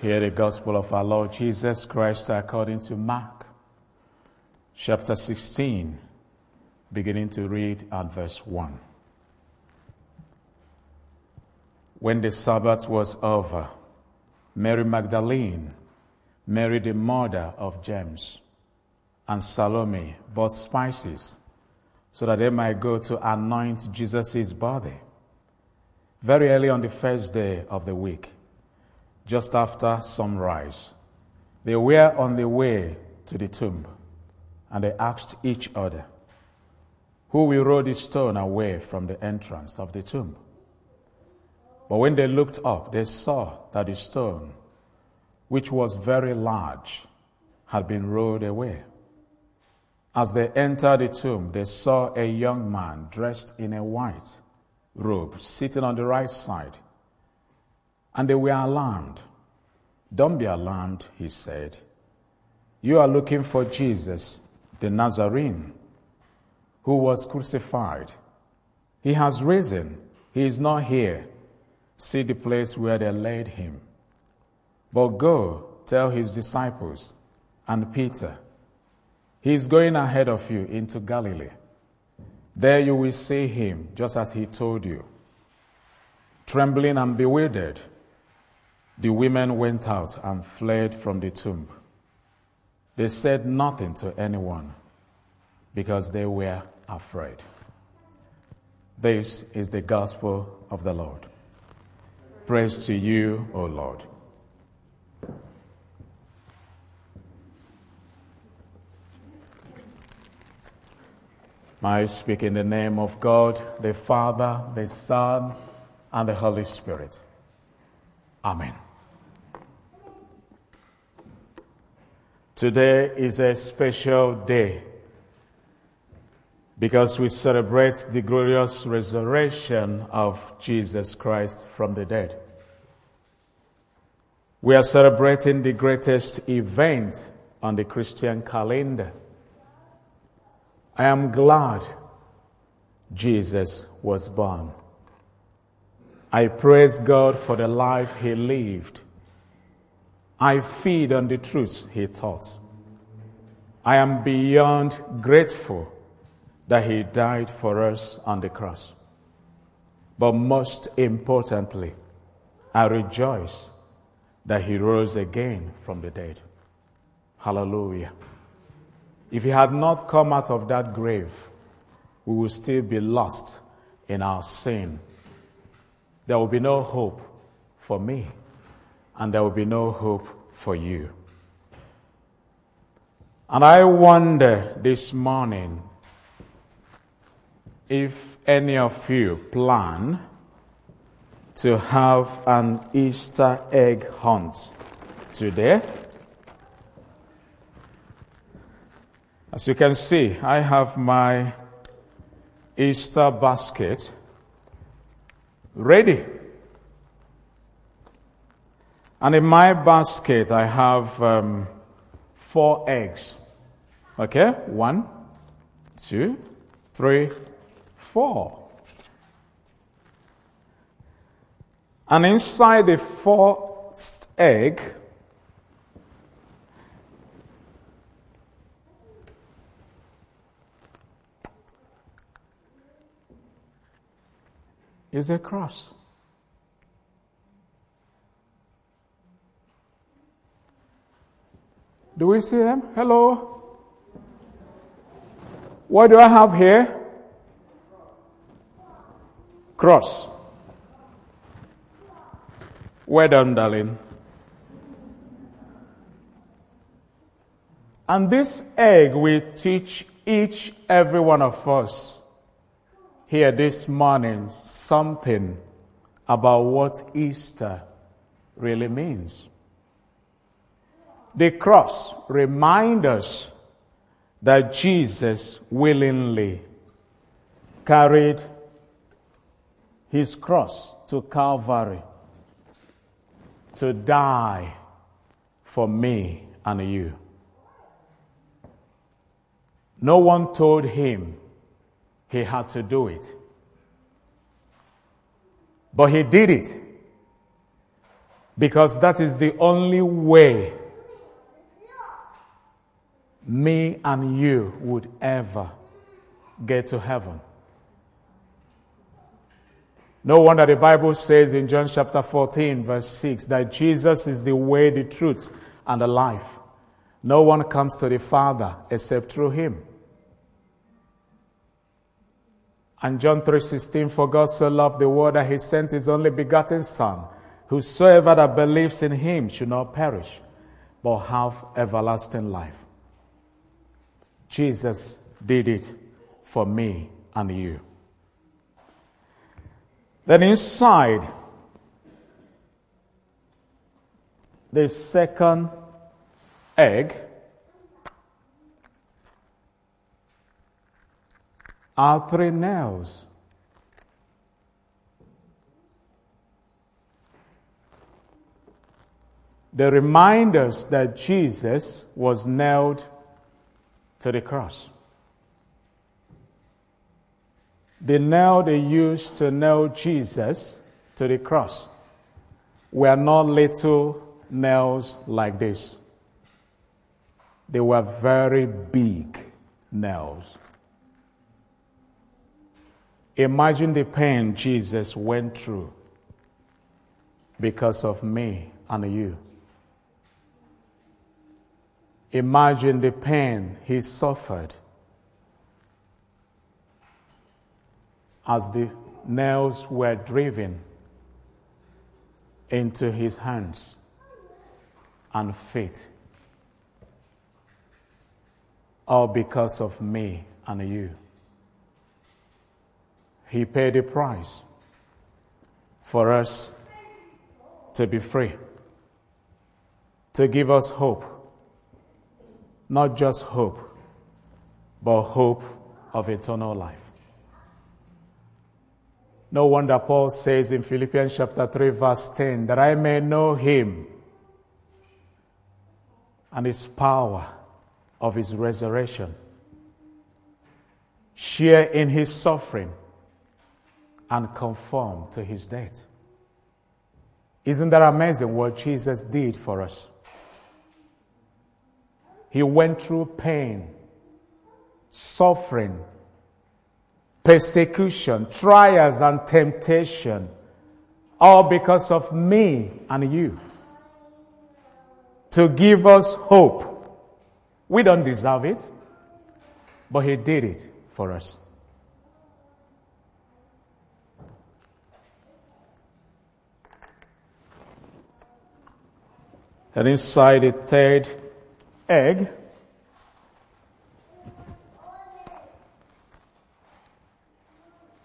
Hear the gospel of our Lord Jesus Christ according to Mark, chapter 16, beginning to read at verse 1. When the Sabbath was over, Mary Magdalene, Mary the mother of James, and Salome bought spices so that they might go to anoint Jesus' body. Very early on the first day of the week, just after sunrise, they were on the way to the tomb, and they asked each other, Who will roll the stone away from the entrance of the tomb? But when they looked up, they saw that the stone, which was very large, had been rolled away. As they entered the tomb, they saw a young man dressed in a white robe sitting on the right side. And they were alarmed. Don't be alarmed, he said. You are looking for Jesus, the Nazarene, who was crucified. He has risen. He is not here. See the place where they laid him. But go tell his disciples and Peter, he is going ahead of you into Galilee. There you will see him, just as he told you. Trembling and bewildered, the women went out and fled from the tomb. They said nothing to anyone because they were afraid. This is the gospel of the Lord. Praise to you, O Lord. I speak in the name of God, the Father, the Son, and the Holy Spirit. Amen. Today is a special day because we celebrate the glorious resurrection of Jesus Christ from the dead. We are celebrating the greatest event on the Christian calendar. I am glad Jesus was born. I praise God for the life he lived. I feed on the truths he taught. I am beyond grateful that he died for us on the cross. But most importantly, I rejoice that he rose again from the dead. Hallelujah. If he had not come out of that grave, we will still be lost in our sin. There will be no hope for me, and there will be no hope for you. And I wonder this morning if any of you plan to have an Easter egg hunt today. As you can see, I have my Easter basket ready. And in my basket, I have um, four eggs. Okay? One, two, three, four. And inside the fourth egg, is a cross. Do we see them? Hello? What do I have here? Cross. Well done, darling. And this egg will teach each, every one of us here this morning something about what Easter really means. The cross reminds us that Jesus willingly carried his cross to Calvary to die for me and you. No one told him he had to do it. But he did it. Because that is the only way me and you would ever get to heaven. No wonder the Bible says in John chapter 14 verse 6 that Jesus is the way, the truth, and the life. No one comes to the Father except through him. And John 3:16 for God so loved the world that he sent his only begotten son whosoever that believes in him should not perish but have everlasting life. Jesus did it for me and you. Then inside the second egg are three nails. They remind us that Jesus was nailed to the cross. The nail they used to nail Jesus to the cross were not little nails like this. They were very big nails. Imagine the pain Jesus went through because of me and you. Imagine the pain he suffered as the nails were driven into his hands and feet. All because of me and you. He paid the price for us to be free, to give us hope not just hope, but hope of eternal life. No wonder Paul says in Philippians chapter 3 verse 10 that I may know him and his power of his resurrection, share in his suffering and conform to his death. Isn't that amazing what Jesus did for us? He went through pain, suffering, persecution, trials, and temptation, all because of me and you. To give us hope. We don't deserve it, but He did it for us. And inside the third egg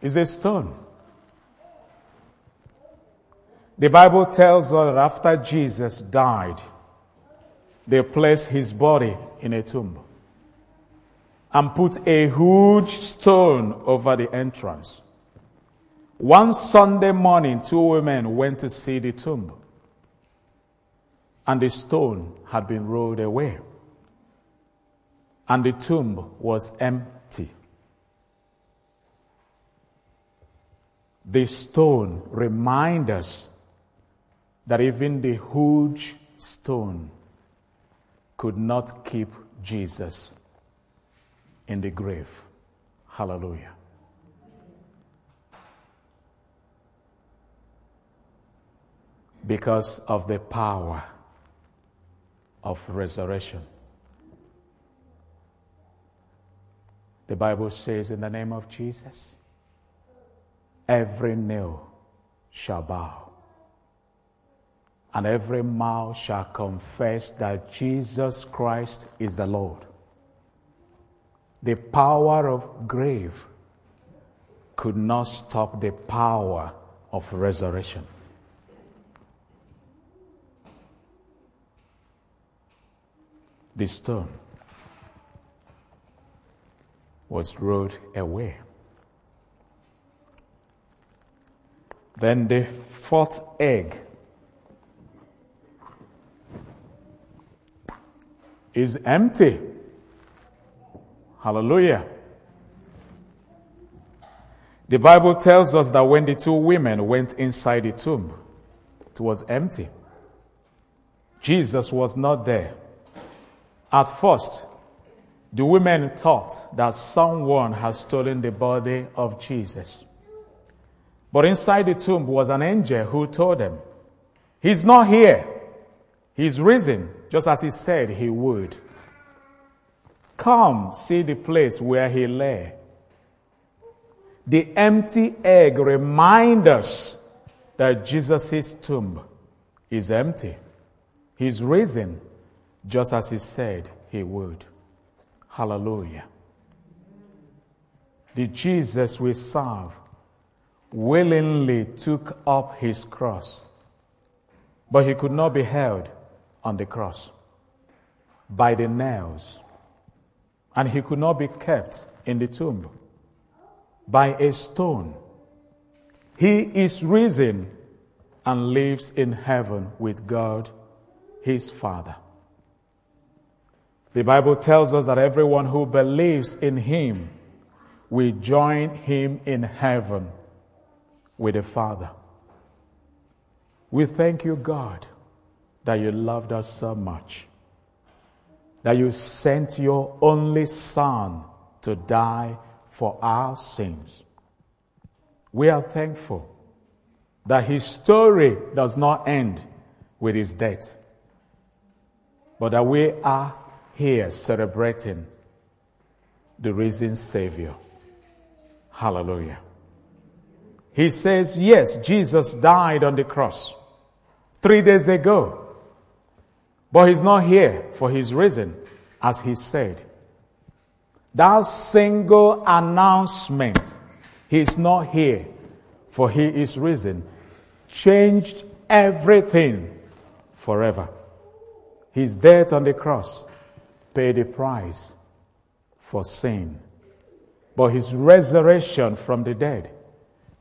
is a stone. The Bible tells us that after Jesus died, they placed his body in a tomb and put a huge stone over the entrance. One Sunday morning, two women went to see the tomb and the stone had been rolled away, and the tomb was empty. The stone reminds us that even the huge stone could not keep Jesus in the grave. Hallelujah. Because of the power of resurrection. The Bible says, in the name of Jesus, every knee shall bow, and every mouth shall confess that Jesus Christ is the Lord. The power of grave could not stop the power of resurrection. The stone was rolled away. Then the fourth egg is empty. Hallelujah. The Bible tells us that when the two women went inside the tomb, it was empty. Jesus was not there. At first, the women thought that someone had stolen the body of Jesus. But inside the tomb was an angel who told them, He's not here. He's risen, just as he said he would. Come see the place where he lay. The empty egg reminds us that Jesus' tomb is empty. He's risen, just as he said he would. Hallelujah. The Jesus we serve willingly took up his cross, but he could not be held on the cross by the nails, and he could not be kept in the tomb by a stone. He is risen and lives in heaven with God, his Father. The Bible tells us that everyone who believes in him will join him in heaven with the Father. We thank you, God, that you loved us so much, that you sent your only Son to die for our sins. We are thankful that his story does not end with his death, but that we are here celebrating the risen Savior. Hallelujah. He says, yes, Jesus died on the cross three days ago, but he's not here for his risen, as he said. That single announcement, he's not here for he is risen, changed everything forever. His death on the cross paid a price for sin. But his resurrection from the dead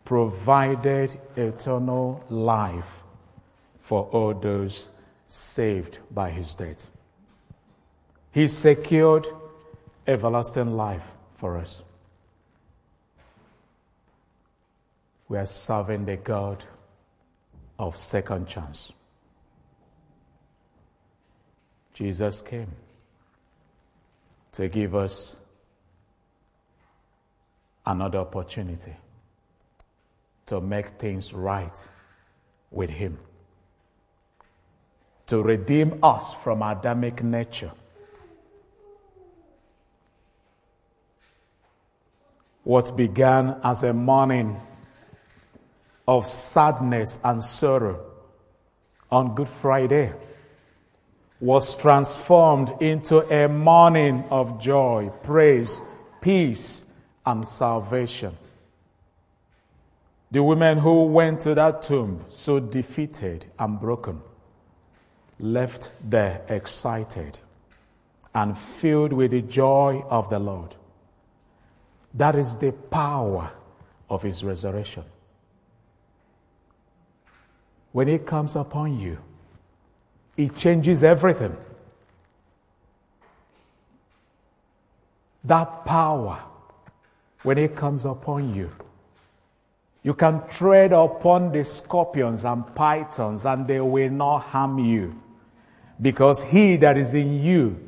provided eternal life for all those saved by his death. He secured everlasting life for us. We are serving the God of second chance. Jesus came to give us another opportunity to make things right with Him, to redeem us from Adamic nature. What began as a morning of sadness and sorrow on Good Friday was transformed into a morning of joy, praise, peace, and salvation. The women who went to that tomb so defeated and broken left there excited and filled with the joy of the Lord. That is the power of his resurrection. When it comes upon you, it changes everything. That power, when it comes upon you, you can tread upon the scorpions and pythons and they will not harm you. Because he that is in you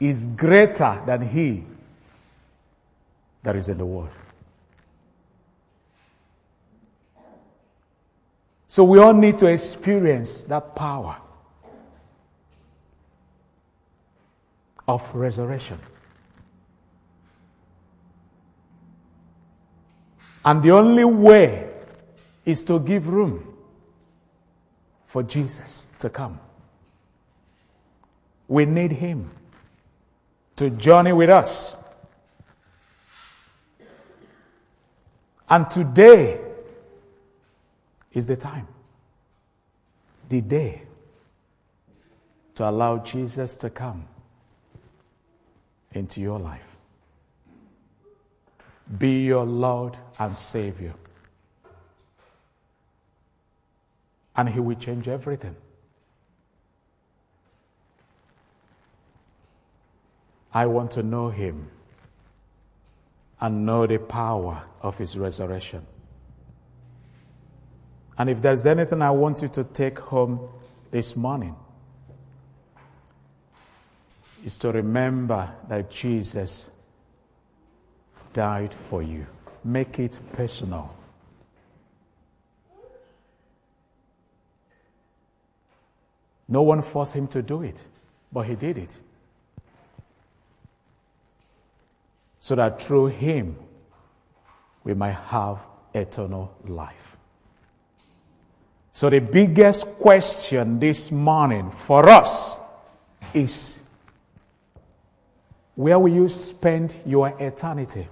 is greater than he that is in the world. So we all need to experience that power. Of resurrection. And the only way is to give room for Jesus to come. We need Him to journey with us. And today is the time, the day to allow Jesus to come into your life. Be your Lord and Savior. And He will change everything. I want to know Him and know the power of His resurrection. And if there's anything I want you to take home this morning, is to remember that Jesus died for you. Make it personal. No one forced him to do it, but he did it. So that through him we might have eternal life. So the biggest question this morning for us is where will you spend your eternity?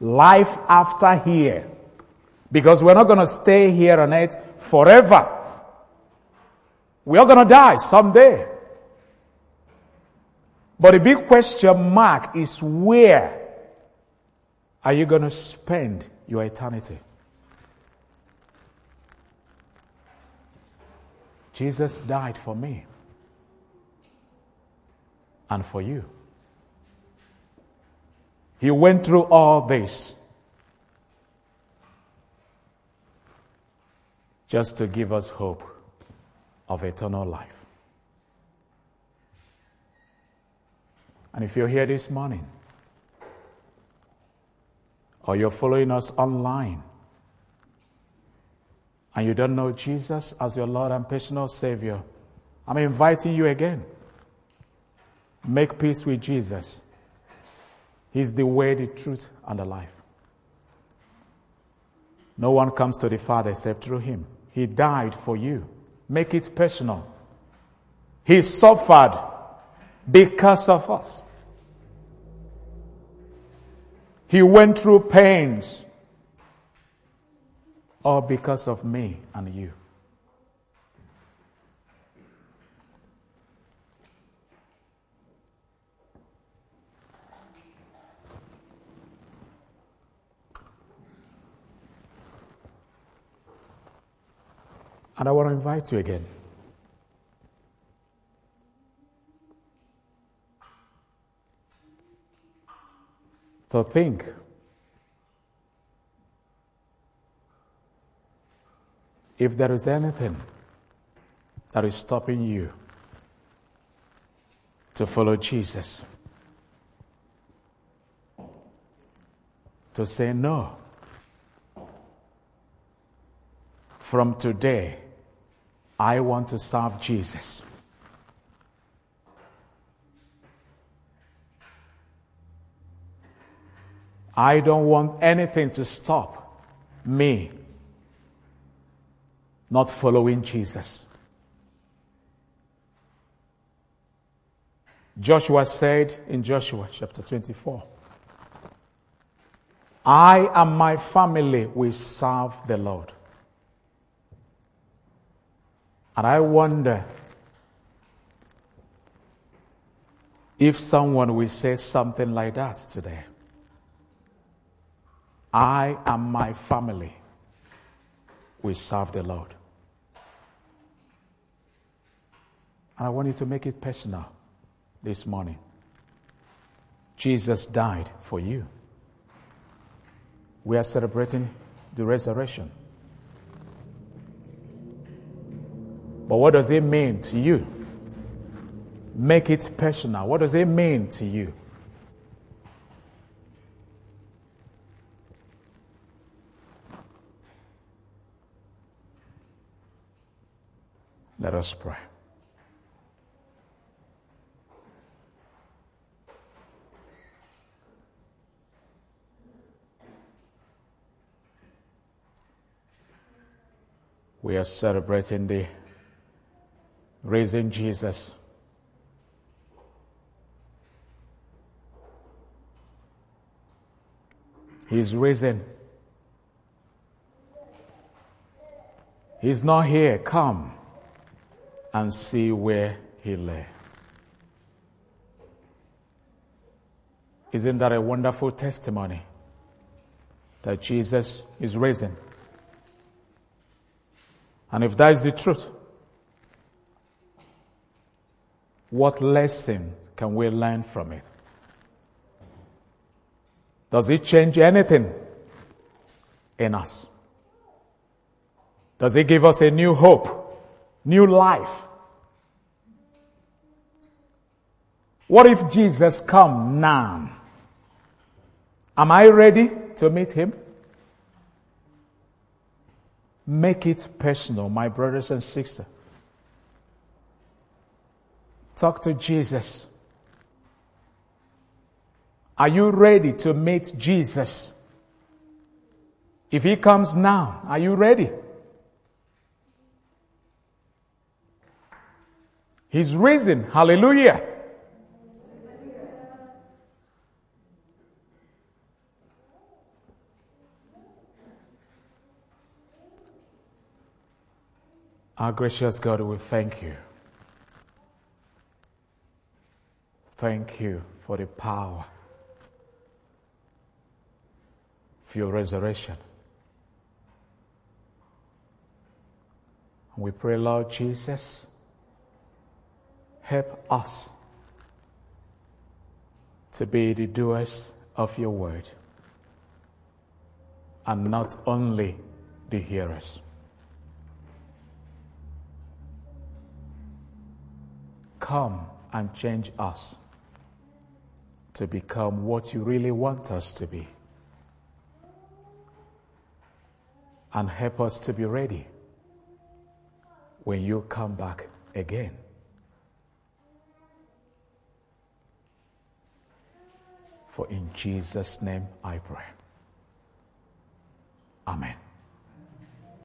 Life after here. Because we're not going to stay here on earth forever. We are going to die someday. But the big question mark is where are you going to spend your eternity? Jesus died for me and for you. He went through all this just to give us hope of eternal life. And if you're here this morning, or you're following us online, and you don't know Jesus as your Lord and personal Savior, I'm inviting you again. Make peace with Jesus He's the way, the truth, and the life. No one comes to the Father except through Him. He died for you. Make it personal. He suffered because of us. He went through pains all because of me and you. I want to invite you again. To think if there is anything that is stopping you to follow Jesus, to say no. From today, I want to serve Jesus. I don't want anything to stop me not following Jesus. Joshua said in Joshua chapter 24, I and my family will serve the Lord. And I wonder if someone will say something like that today. I and my family will serve the Lord. And I want you to make it personal this morning. Jesus died for you. We are celebrating the resurrection. But what does it mean to you? Make it personal. What does it mean to you? Let us pray. We are celebrating the raising Jesus. He's risen. He's not here. Come and see where he lay. Isn't that a wonderful testimony that Jesus is risen? And if that is the truth, what lesson can we learn from it? Does it change anything in us? Does it give us a new hope, new life? What if Jesus come now? Am I ready to meet him? Make it personal, my brothers and sisters. Talk to Jesus. Are you ready to meet Jesus? If he comes now, are you ready? He's risen. Hallelujah. Our gracious God, we thank you. Thank you for the power of your resurrection. We pray, Lord Jesus, help us to be the doers of your word and not only the hearers. Come and change us to become what you really want us to be. And help us to be ready when you come back again. For in Jesus' name I pray. Amen.